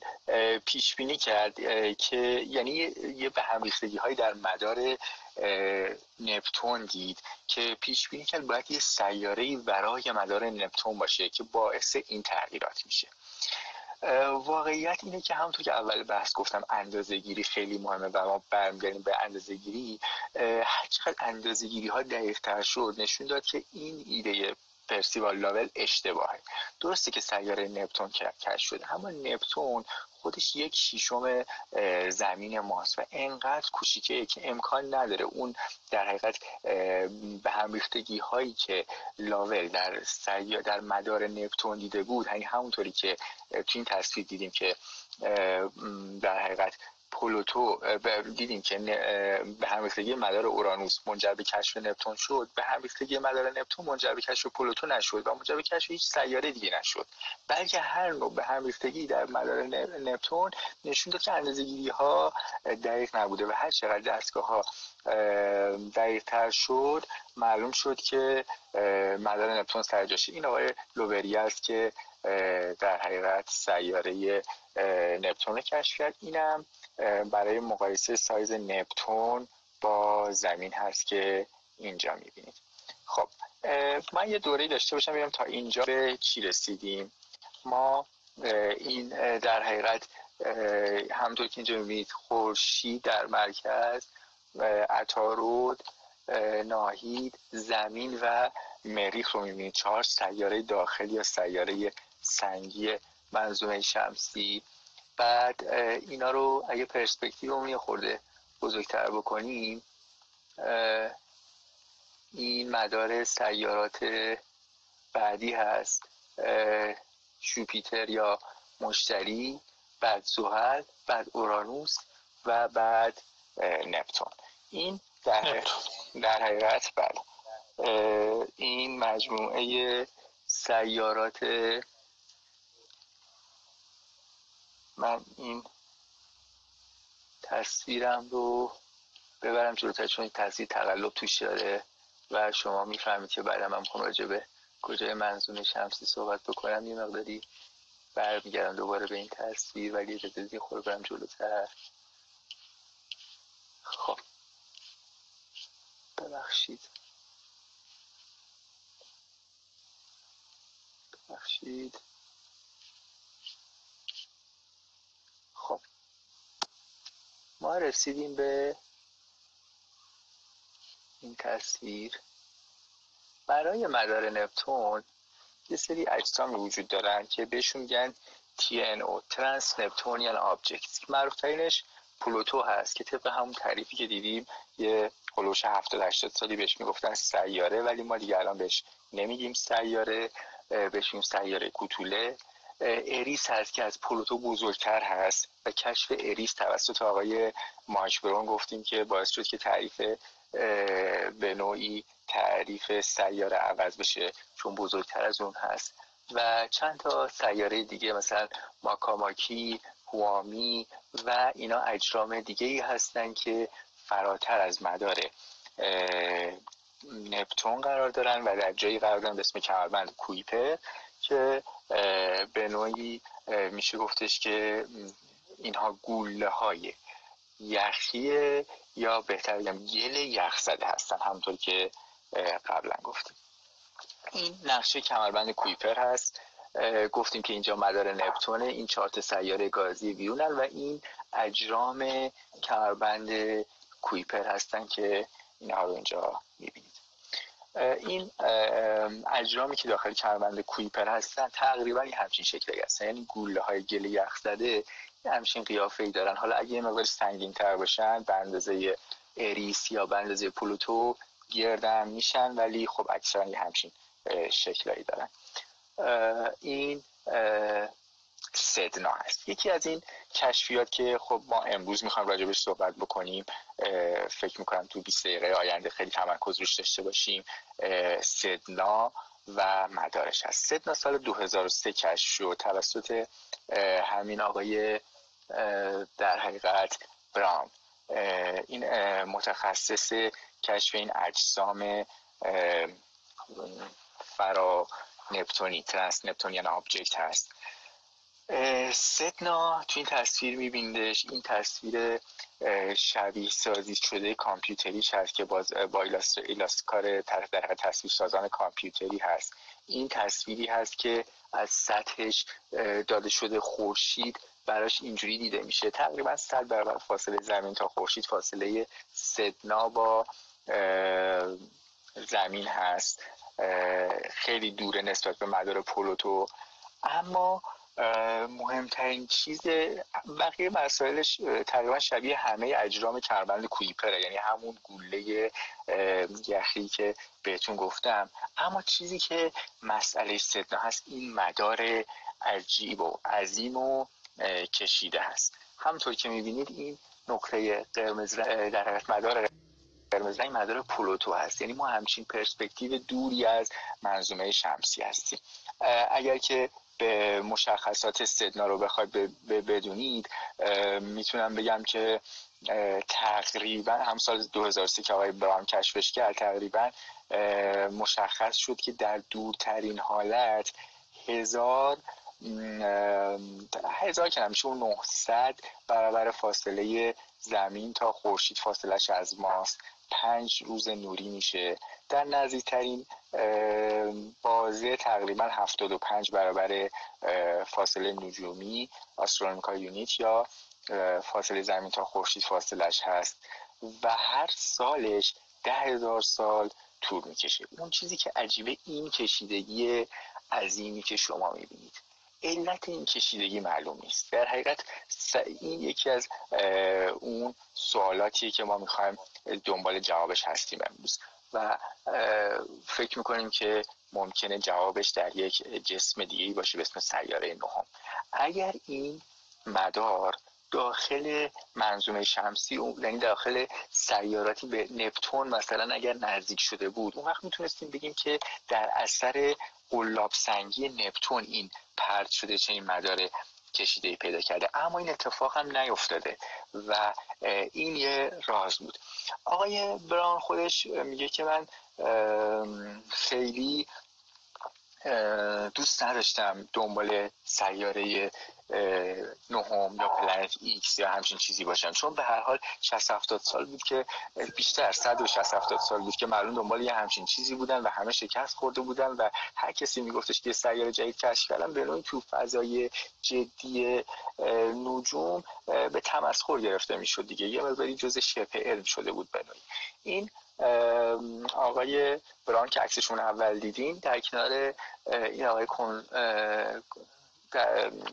پیش بینی کرد که یعنی یه به هم ریختگی های در مدار نپتون دید که پیش بینی کرد باید یه سیاره ورای مدار نپتون باشه که باعث این تغییرات میشه. واقعیت اینه که همونطور که اول بحث گفتم اندازه گیری خیلی مهمه و ما برمیگردیم به اندازه گیری هر چقدر اندازه گیری ها دقیق تر شد نشون داد که این ایده پرسیوال لاول اشتباهه. درسته که سیاره نپتون کشف شده اما نپتون خودش یک شیشم زمین ماست و انقدر کوچیکه که امکان نداره اون در حقیقت به هم ریختگی هایی که لاول در در مدار نپتون دیده بود یعنی همونطوری که تو این تصویر دیدیم که در حقیقت پلوتو دیدیم که به همریختگی مدار اورانوس منجر به کشف نپتون شد. به همریختگی مدار نپتون منجر به کشف پلوتو نشد و منجر به کشف هیچ سیاره دیگه نشد. بلکه هر نوع به همریختگی در مدار نپتون نشون داد که اندازه‌گیری ها دقیق نبوده و هر چقدر دستگاه ها دقیق تر شد معلوم شد که مدار نپتون سرجاشه این آقای لوبری است که در حقیقت سیاره نپتون کشف کرد. اینم برای مقایسه سایز نپتون با زمین هست که اینجا می‌بینید. خب من یه دوره داشته باشم ببینم تا اینجا به چی رسیدیم. ما این در حقیقت همطور که اینجا می‌بینید خورشید در مرکز عطارود ناهید زمین و مریخ رو می‌بینید. چهار سیاره داخلی یا سیاره سنگی منظومه شمسی بعد اینا رو اگه پرسپکتیو یه خورده بزرگتر بکنیم این مدار سیارات بعدی هست شوپیتر یا مشتری بعد زحل بعد اورانوس و بعد نپتون. این در, در حقیقت بعد این مجموعه سیارات من این تصویرم رو ببرم جلوتر چون این تصویر تقلب توش داره و شما می‌فهمید که بعدم کنم راجع به کجای منظوم شمسی صحبت بکنم. یه مقداری برمیگردم دوباره به این تصویر ولی اجازه خور برم جلوتر. خب. ببخشید. ببخشید. ما رسیدیم به این تصویر برای مدار نپتون یه سری اجسام وجود دارن که بهشون میگن TNO Trans-Neptunian Object. معروف ترینش پلوتو هست که طبق همون تعریفی که دیدیم یه خلوش 70 80 سالی بهش می‌گفتن سیاره ولی ما دیگه الان بهش نمیگیم سیاره بهش میگیم سیاره کوتوله. اریس هست که از پلوتو بزرگتر هست و کشف اریس توسط آقای ماشبرون گفتیم که باعث شد که تعریف به نوعی تعریف سیاره عوض بشه چون بزرگتر از اون هست. و چند تا سیاره دیگه مثلا ماکاماکی هوامی و اینا اجرام دیگه ای هستن که فراتر از مدار نپتون قرار دارن و در جایی قرار دارن به اسم کمربند کویپر که به نوعی میشه گفتش که اینها گوله های یخی یا بهتر بگم گل یخ زده هستن همطور که قبلا گفتیم. این نقشه کمربند کویپر هست. گفتیم که اینجا مدار نپتونه این چارت سیاره گازی بیرونن و این اجرام کمربند کویپر هستن که اینها رو اینجا می‌بینید این اجرامی که داخل کمربند کویپر هستن تقریبا یه همچین شکلی هستن. یعنی گوله های گل یخ زده همچین قیافه ای دارن. حالا اگه یه مقدار سنگین تر باشن به اندازه اریس یا به اندازه پلوتو گردن میشن ولی خب اکثرا یه همچین شکلایی دارن. این سدنا هست یکی از این کشفیات که خب ما امروز می‌خوایم راجبش صحبت بکنیم فکر می‌کنم تو 20 دقیقه آینده خیلی تمرکز روش داشته باشیم سدنا و مدارش هست. سدنا سال 2003 کشف شد توسط همین آقای در حقیقت براون این متخصص کشف این اجسام فرا نپتونی Trans-Neptunian Object هست. سدنا تو این تصویر میبیندش این تصویر شبیه سازی شده کامپیوتری هست که باز با ایلاستکار در تصویر سازان کامپیوتری هست. این تصویری هست که از سطحش داده شده خورشید براش اینجوری دیده میشه. تقریبا صد برابر فاصله زمین تا خورشید فاصله سدنا با زمین هست. خیلی دوره نسبت به مدار پلوتو. اما مهمترین چیز بقیه مسائلش تقریبا شبیه همه اجرام کربند کویپره یعنی همون گوله یخی که بهتون گفتم. اما چیزی که مسئله صدنا هست این مدار عجیب و عظیم و کشیده هست. همونطور که می‌بینید این نقطه قرمز در مدار قرمز رنگ مدار پلوتو هست. یعنی ما همچین پرسپکتیو دوری از منظومه شمسی هستیم. اگر که به مشخصات سدنا رو بخواید بدونید می‌تونم بگم که تقریبا هم سال 2003 که آقای برام کشفش کرد تقریبا مشخص شد که در دورترین حالت هزار هزار که نمیشه اون 900 برابر فاصله زمین تا خورشید فاصلش از ماست. پنج روز نوری میشه. در نزدیکترین بازه تقریبا 75 برابر فاصله نجومی آسترونومیکال یونیت یا فاصله زمین تا خورشید فاصلش هست و هر سالش ده هزار سال طول می‌کشه. اون چیزی که عجیبه این کشیدگی عظیمی که شما می‌بینید. علت این کشیدگی معلوم نیست. در حقیقت این یکی از اون سوالاتیه که ما می‌خوایم دنبال جوابش هستیم امروز. و فکر می‌کنیم که ممکنه جوابش در یک جسم دیگه باشه به اسم سیاره نهم. اگر این مدار داخل منظومه شمسی یعنی داخل سیاراتی به نپتون مثلا اگر نزدیک شده بود اون وقت می‌تونستیم بگیم که در اثر قلاب سنگی نپتون این پرت شده چنین مدار کشیده پیدا کرده. اما این اتفاق هم نیفتاده و این یه راز بود. آقای براون خودش میگه که من خیلی دوست نداشتم دنبال سیاره نهم یا Planet X یا همچین چیزی باشم چون به هر حال 60 70 سال بود که بیشتر 160 70 سال بود که معلوم دنبال یه همچین چیزی بودن و همه شکست خورده بودن و هر کسی میگفتش که سیاره جدید کشف کردن به تو فضای جدی نجوم به تمسخر گرفته می‌شد دیگه. یه مقداری جز شبه علم شده بود به نوعی. این آقای بران که عکسشون اول دیدین در کنار این آقای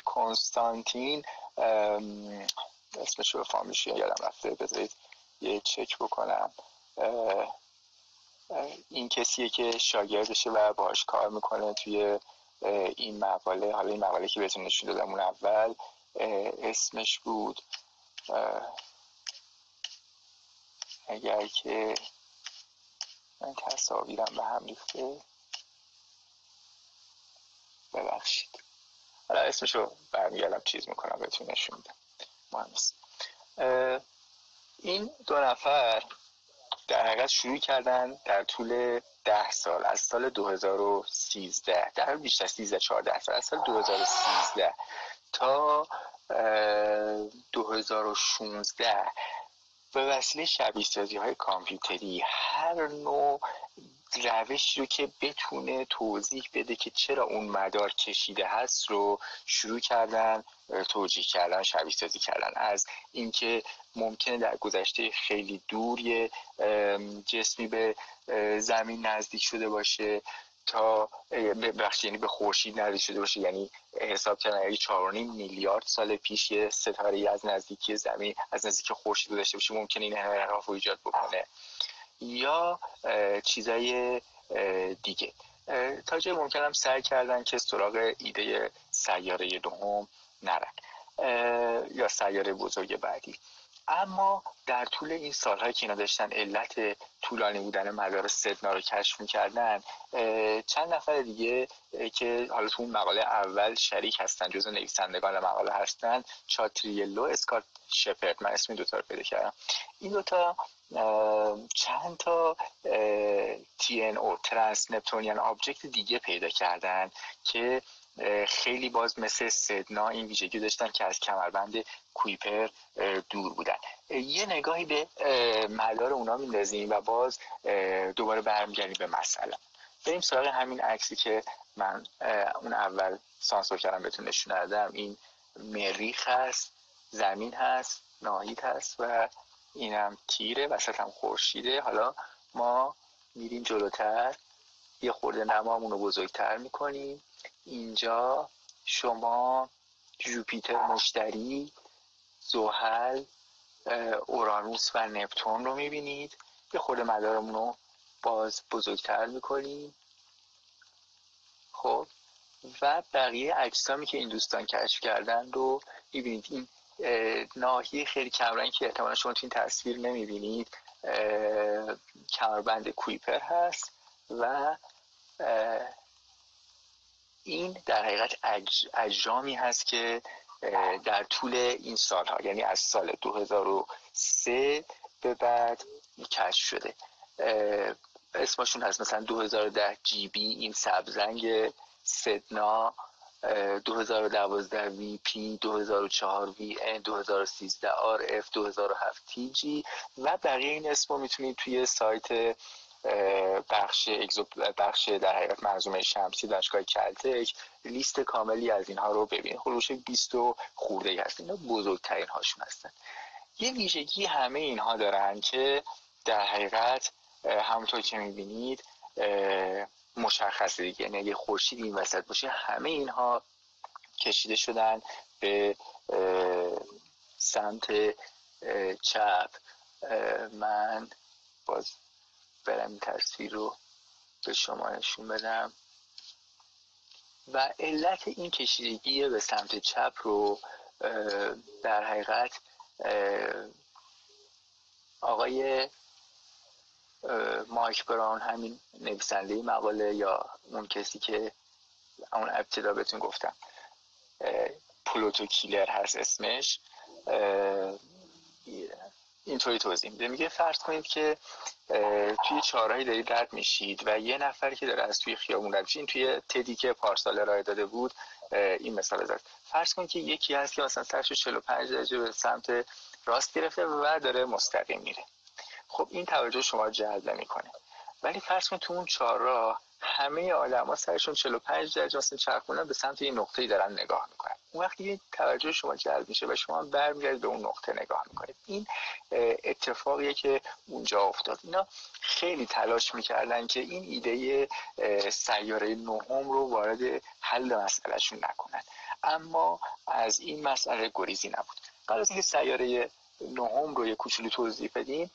کنستانتین اسمش رو فامیلش یادم رفته. بذارید یه چک بکنم. این کسیه که شاگردشه و باهاش کار می‌کنه توی این مقاله. حالا این مقاله که بهتون نشون دادم اون اول. اسمش بود اگر که من تصاویرم به هم ریخته. ببخشید. حالا اسمشو برمیگردم چیز می‌کنم بهتون نشون میدم. مهم این دو نفر در حقیقت شروع کردن در طول ده سال از سال 2013 در بیشتر 13 14 سال از سال 2013 تا 2016 به وسیله شبیه سازی های کامپیوتری هر نوع روشی رو که بتونه توضیح بده که چرا اون مدار کشیده هست رو شروع کردن توجیه کردن شبیه سازی کردن. از اینکه ممکنه در گذشته خیلی دور یه جسمی به زمین نزدیک شده باشه تا بخش یعنی به خورشید نزدیک شده باشه. یعنی حساب کردن یعنی 4.5 میلیارد سال پیش یه ستاره از نزدیکی زمین از نزدیک خورشید داشته باشه ممکنه این انحراف رو ایجاد بکنه. یا چیزای دیگه. تا جای ممکن هم سعی کردن که سراغ ایده سیاره دوم نرن. یا سیاره بزرگ بعدی. اما در طول این سالهایی که اینا داشتن علت طولانی بودن مدار سدنا رو کشف می‌کردن چند نفر دیگه که حالا تو مقاله اول شریک هستن جز نویسندگان مقاله هستن چاتریلو اسکات شپرد. من اسم این دوتا رو پیدا کردم. این دوتا چند تا او Trans-Neptunian Object دیگه پیدا کردن که خیلی باز مثل سدنا این ویژگی داشتن که از کمربند کویپر دور بودن. یه نگاهی به مدار اونا میندازیم و باز دوباره برمیگردیم به مسئله. بریم سراغ همین عکسی که من اون اول سانسور کردم بهتون نشون دادم این مریخ هست زمین هست ناهید هست و اینم تیره وسط هم خورشیده. حالا ما میریم جلوتر. یه خورده نمامون رو بزرگتر می‌کنیم اینجا شما جوپیتر مشتری زحل اورانوس و نپتون رو می‌بینید. یه خورده مدارمون رو باز بزرگتر می‌کنیم خب؟ و بقیه اجسامی که این دوستان کشف کردن رو می‌بینید. این ناحیه خیلی کمرنگ که احتمالا شما تو این تصویر نمی‌بینید کمربند کویپر هست. و این در حقیقت اجرامی هست که در طول این سالها یعنی از سال 2003 به بعد کشف شده. اسمشون هست مثلا 2010 GB این سبزرنگ سدنا 2012 VP 2004 VN 2013 RF 2007 TG و بقیه این اسمو می‌تونید توی سایت بخش بخش در حقیقت منظومه شمسی دانشگاه کلتک. لیست کاملی از اینها رو ببینید خلوش 20 خورده هست. اینا بزرگترین هاشون هستن. یه ویژگی همه اینها دارن که در حقیقت همونطور که می‌بینید مشخصه دیگه. یعنی اگه خورشید این وسط باشه همه اینها کشیده شدن به سمت چپ. من باز برم این تصویر رو به شما نشون بدم. و علت این کشیدگی به سمت چپ رو در حقیقت آقای مایک براون همین نویسنده مقاله یا اون کسی که اون ابتدا بهتون گفتم پلوتو کیلر هست اسمش اینطوری توضیح میده. میگه فرض کنید که توی چهارهایی دارید رد میشید و یه نفری که داره از توی خیابون رد میشه این توی تدی که پارسال ارائه داده بود این مثال زد. فرض کنید که یکی هست که مثلا سرش 45 درجه به سمت راست گرفته و داره مستقیم میره. خب این توجه شما جلب نمی‌کنه. ولی فرض کنید تو اون چهارراه همه آدما سرشون 45 درجه مثلا چرخونن به سمت این نقطه‌ای دارن نگاه می‌کنن. اون وقتی توجه شما جلب میشه و شما برمیگردید به اون نقطه نگاه می‌کنید. این اتفاقیه که اونجا افتاد. اینا خیلی تلاش می‌کردن که این ایده سیاره نهم رو وارد حل مسئلهشون نکنن. اما از این مسئله گریزی نبود. قبل از سیاره نهم رو یه کوچولو توضیح بدیم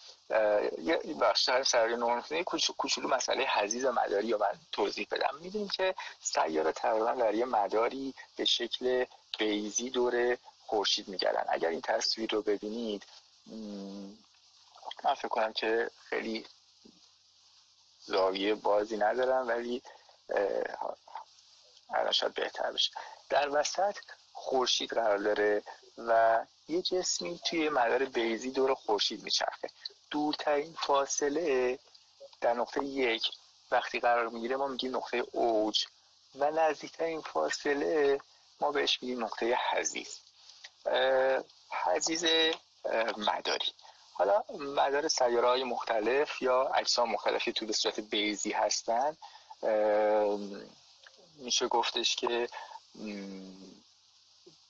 یه بخش سیاره نهم کوچولو مسئله حزیز مداری رو من توضیح بدم. می‌دونیم که سیاره تقریبا در یه مداری به شکل بیزی دور خورشید میگردن. اگر این تصویر رو ببینید من فکر کنم که خیلی زاویه بازی ندارم ولی الان شاید بهتر بشه. در وسط خورشید قرار داره و یه جسمی توی مدار بیزی دور خورشید میچرخه. دورترین فاصله در نقطه یک وقتی قرار می‌گیره ما میگیم نقطه اوج و نزدیکترین فاصله ما بهش میگیم نقطه حزیز حزیز مداری. حالا مدار سیاره های مختلف یا اجسام مختلفی تو به صورت بیزی هستن میشه گفتش که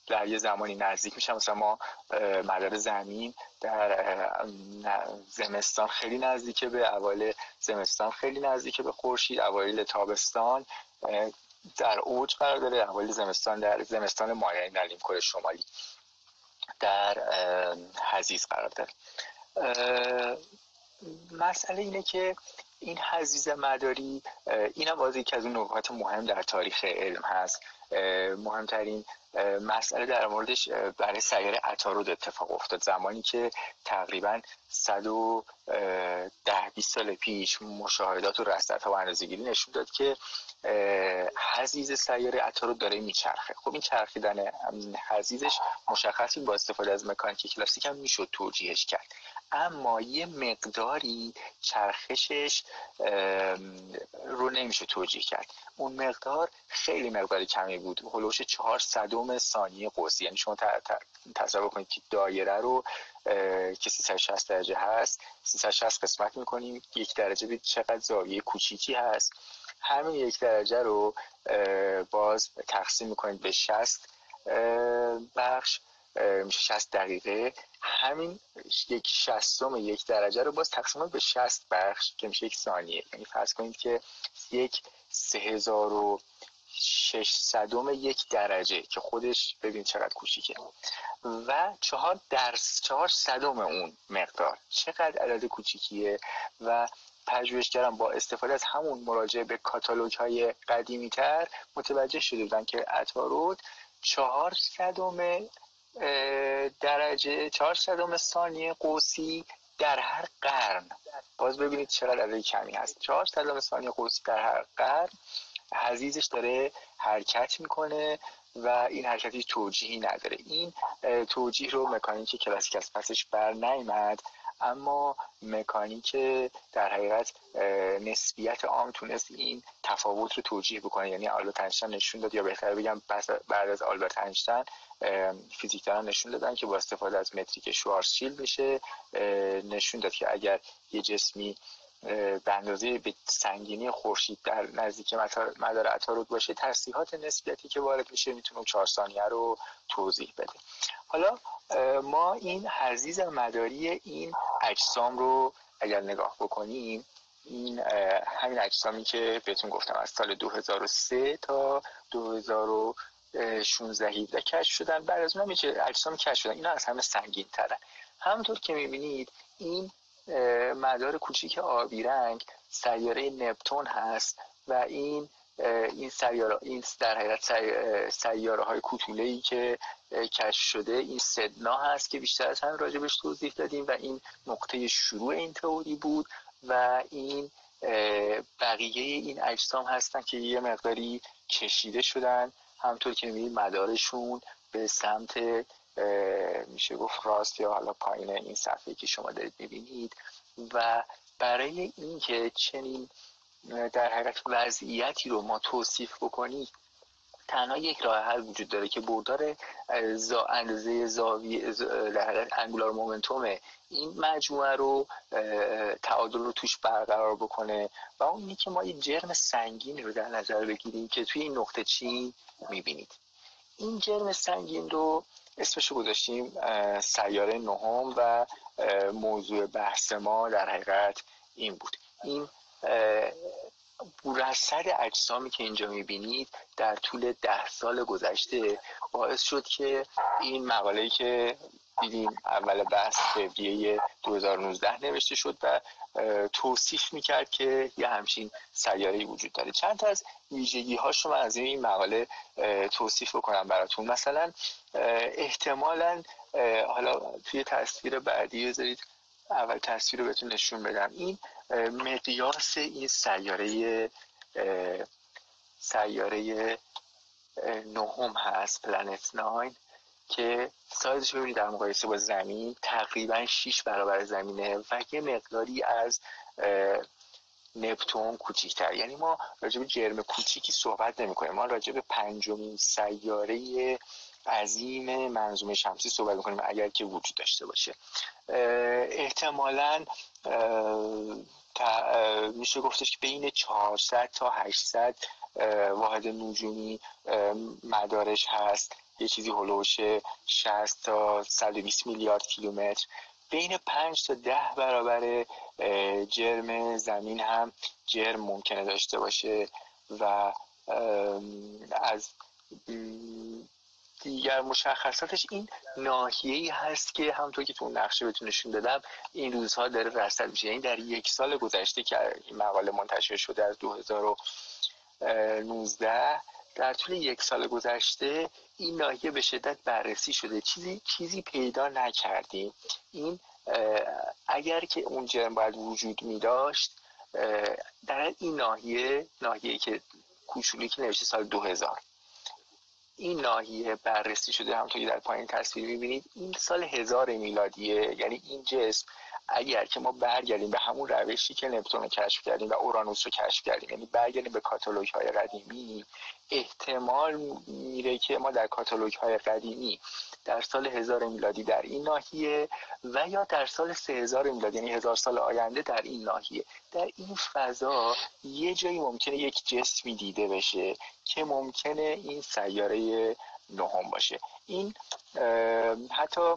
در یه زمانی نزدیک میشن مثلا ما مدار زمین در زمستان خیلی نزدیکه به اوایل زمستان خیلی نزدیکه به خورشید اوایل تابستان در اوج قرار داره اوایل زمستان در زمستان مایع در نیمکره شمالی در حزیز قرار داره. مسئله اینه که این حزیز مداری این هم یکی از اون نکات مهم در تاریخ علم هست. مهمترین مسئله در موردش برای سیاره عطارد اتفاق افتاد. زمانی که تقریبا 110 20 سال پیش مشاهدات و رصدها و اندازه‌گیری نشون داد که حزیز سیاره عطارد داره میچرخه. خب این چرخیدن حزیزش مشخصی با استفاده از مکانیک کلاسیک هم می‌شد توجیهش کرد. اما یه مقداری چرخشش رو نمیشه توجیه کرد. اون مقدار خیلی مقداری کمی بود. هلوش چهار صدوم ثانیه قوسی یعنی شما تصور کنید که دایره رو که 360 درجه هست 360 قسمت می‌کنیم. یک درجه بید چقدر زاویه کوچیکی هست. همین یک درجه رو باز تقسیم می‌کنید به 60 بخش میشه 60 دقیقه. همین یک شستم یک درجه رو باز تقسیم به 60 بخش که میشه یک ثانیه. یعنی فرض کنید که یک سه هزار و شش صدم یک درجه که خودش ببین چقدر کوچیکه. و چهار درس چهار صدم اون مقدار. چقدر عدد کوچیکیه؟ و پژوهشگران با استفاده از همون مراجعه به کاتالوگ های قدیمی تر متوجه شده بودن که اتارود چهار صدم درجه چهار صدم ثانیه قوسی در هر قرن. باز ببینید چقدر عدد کمی هست. چهار صدم ثانیه قوسی در هر قرن حزیزش داره حرکت می‌کنه و این حرکتی توجیهی نداره. این توجیه رو مکانیک کلاسیک از پسش بر نیمد اما مکانیک در حقیقت نسبیت عام تونست این تفاوت رو توجیه بکنه. یعنی آلبرت اینشتین نشون داد یا بهتر بگم بعد از آلبرت اینشتین فیزیکدانان نشون دادن که با استفاده از متریک شوارزشیلد میشه نشون داد که اگر یه جسمی به اندازه به سنگینی خورشید در نزدیک مدار عطارد باشه ترسیحات نسبیتی که وارد میشه می‌تونه چهار ثانیه رو توضیح بده. حالا ما این حزیز مداری این اجسام رو اگر نگاه بکنیم این همین اجسامی که بهتون گفتم از سال 2003 تا 2016 17 کشف شدن. بعد از اونم اجسام کشف شدن. اینا از همه سنگین ترن. همونطور که می‌بینید این مدار کوچیک آبی رنگ سیاره نپتون هست و این این سیاره این در حقیقت سیاره های کوتوله ای که کشف شده این سدنا هست که بیشتر از هم راجبش توضیح دادیم و این نقطه شروع این تئوری بود و این بقیه این اجسام هستن که یه مقداری کشیده شدن. همطور که می‌بینید مدارشون به سمت میشه گفت راست یا حالا پایین این صفحه که شما دارید می‌بینید. و برای اینکه چنین در حقیقت وضعیتی رو ما توصیف بکنیم تنها یک راه حل وجود داره که بردار زا اندازه زاویه حقیقت انگولار مومنتوم این مجموعه رو تعادل رو توش برقرار بکنه. و اون که ما یه جرم سنگین رو در نظر بگیریم که توی این نقطه چین می‌بینید. این جرم سنگین رو اسمش رو گذاشتیم سیاره نهم و موضوع بحث ما در حقیقت این بود. این رصد اجسامی که اینجا می‌بینید در طول ده سال گذشته باعث شد که این مقاله که دیدیم اول بحث فوریه 2019 نوشته شد و توصیف می‌کرد که یه همچین سیاره وجود داره. چند تا از ویژگی هاش رو من از این مقاله توصیف بکنم براتون. مثلا احتمالا حالا توی تصویر بعدی بذارید اول تصویر رو بهتون نشون بدم. این مقیاس این سیاره سیاره نهم هست پلنت ناین که سایزش ببینید در مقایسه با زمین تقریبا 6 برابر زمینه و یه مقداری از نپتون کوچیکتر. یعنی ما راجع به جرم کوچیکی صحبت نمی کنیم ما راجع به پنجمین سیاره عظیم منظومه شمسی صحبت می‌کنیم اگر که وجود داشته باشه. احتمالا میشه گفتش که بین 400 تا 800 واحد نجومی مدارش هست. یه چیزی هلوش 60 تا 120 میلیارد کیلومتر. بین 5 تا 10 برابر جرم زمین هم جرم ممکنه داشته باشه و از دیگر مشخصاتش این ناحیه‌ای هست که همونطور که تو نقشه بهتون نشون دادم این روزها داره رصد میشه. یعنی در یک سال گذشته که این مقاله منتشر شده از 2019 در طول یک سال گذشته این ناحیه به شدت بررسی شده. چیزی چیزی پیدا نکردیم. این اگر که اون جرم باید وجود می داشت در این ناحیه ناحیه که کوچولی که نوشته سال 2000 این ناحیه بررسی شده همونطور که در پایین تصویر می‌بینید این سال هزار میلادیه. یعنی این جسم اگر که ما برگردیم به همون روشی که نپتون رو کشف کردیم و اورانوس رو کشف کردیم یعنی برگردیم به کاتالوگ های قدیمی احتمال میره که ما در کاتالوگ های قدیمی در سال هزار میلادی در این ناحیه و یا در سال سه هزار میلادی یعنی هزار سال آینده در این ناحیه. در این فضا یه جایی ممکنه یک جسمی دیده بشه که ممکنه این سیاره نهم باشه. این حتی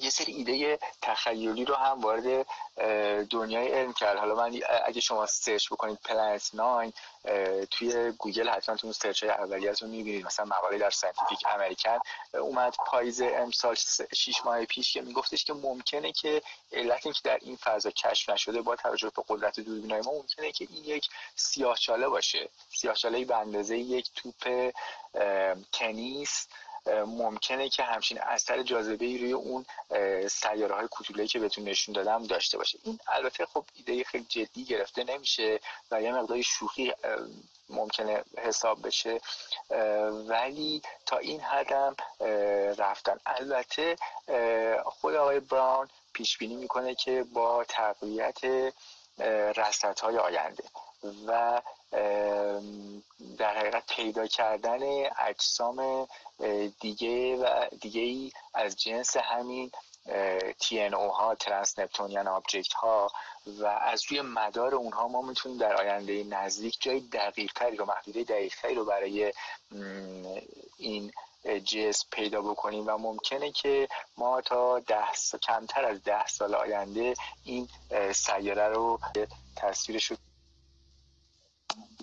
یه سری ایده تخیلی رو هم وارد دنیای علم کرد. حالا من اگه شما سرچ بکنید Planet 9 توی گوگل حتما تو سرچ های اولیه رو می‌بینید. مثلا مقاله در Scientific American اومد پاییز امسال 6 ماه پیش که میگفتش که ممکنه که علت اینکه در این فضا کشف نشده با توجه به قدرت دوربینای ما ممکنه که این یک سیاهچاله باشه. سیاهچاله به اندازه یک توپ تنیس ممکنه که همچین اثر جاذبه ای روی اون سیاره های کوچوله‌ای که بهتون نشون دادم داشته باشه. این البته خب ایده خیلی جدی گرفته نمیشه و یه مقداری شوخی ممکنه حساب بشه. ولی تا این حدم رفتن. البته خود آقای براون پیش بینی می‌کنه که با تقویت رصد های آینده. و در حقیقت پیدا کردن اجسام دیگه و دیگه ای از جنس همین TNO ها Trans-Neptunian Object ها و از روی مدار اونها ما می‌تونیم در آینده نزدیک جای دقیق تری رو محدوده دقیق تری رو برای این جس پیدا بکنیم و ممکنه که ما تا ده کمتر از ده سال آینده این سیاره رو تصویرش رو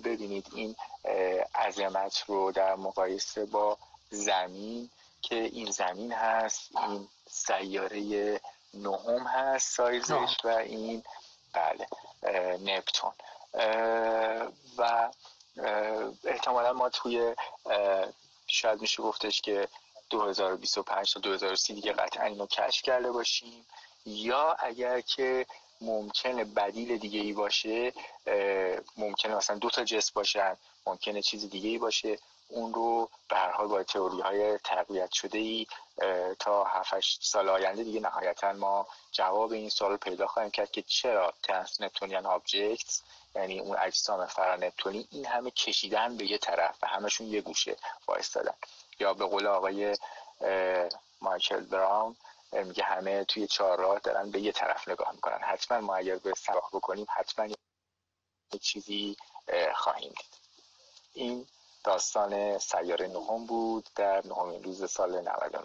ببینید این عظمت رو در مقایسه با زمین که این زمین هست این سیاره نهم هست سایزش و این بله نپتون. و احتمالا ما توی شاید میشه گفتش که 2025 تا 2030 دیگه قطعا اینو کشف کرده باشیم. یا اگر که ممکنه بدیل دیگه ای باشه ممکنه مثلا دو تا جسم باشن ممکنه چیز دیگه ای باشه. اون رو به هر حال با تئوری های تقویت شده ای تا 7 سال آینده دیگه نهایتا ما جواب این سوال پیدا خواهیم کرد که چرا Trans-Neptunian Objects یعنی اون اجسام فرانپتونی این همه کشیدن به یه طرف و همشون یه گوشه وایستادن. یا به قول آقای مایکل براون میگه همه توی چهار راه دارن به یه طرف نگاه می‌کنن. حتما ما اگر به سراح بکنیم حتما یه چیزی خواهیم دید. این داستان سیاره نهم بود در نهمین روز سال 99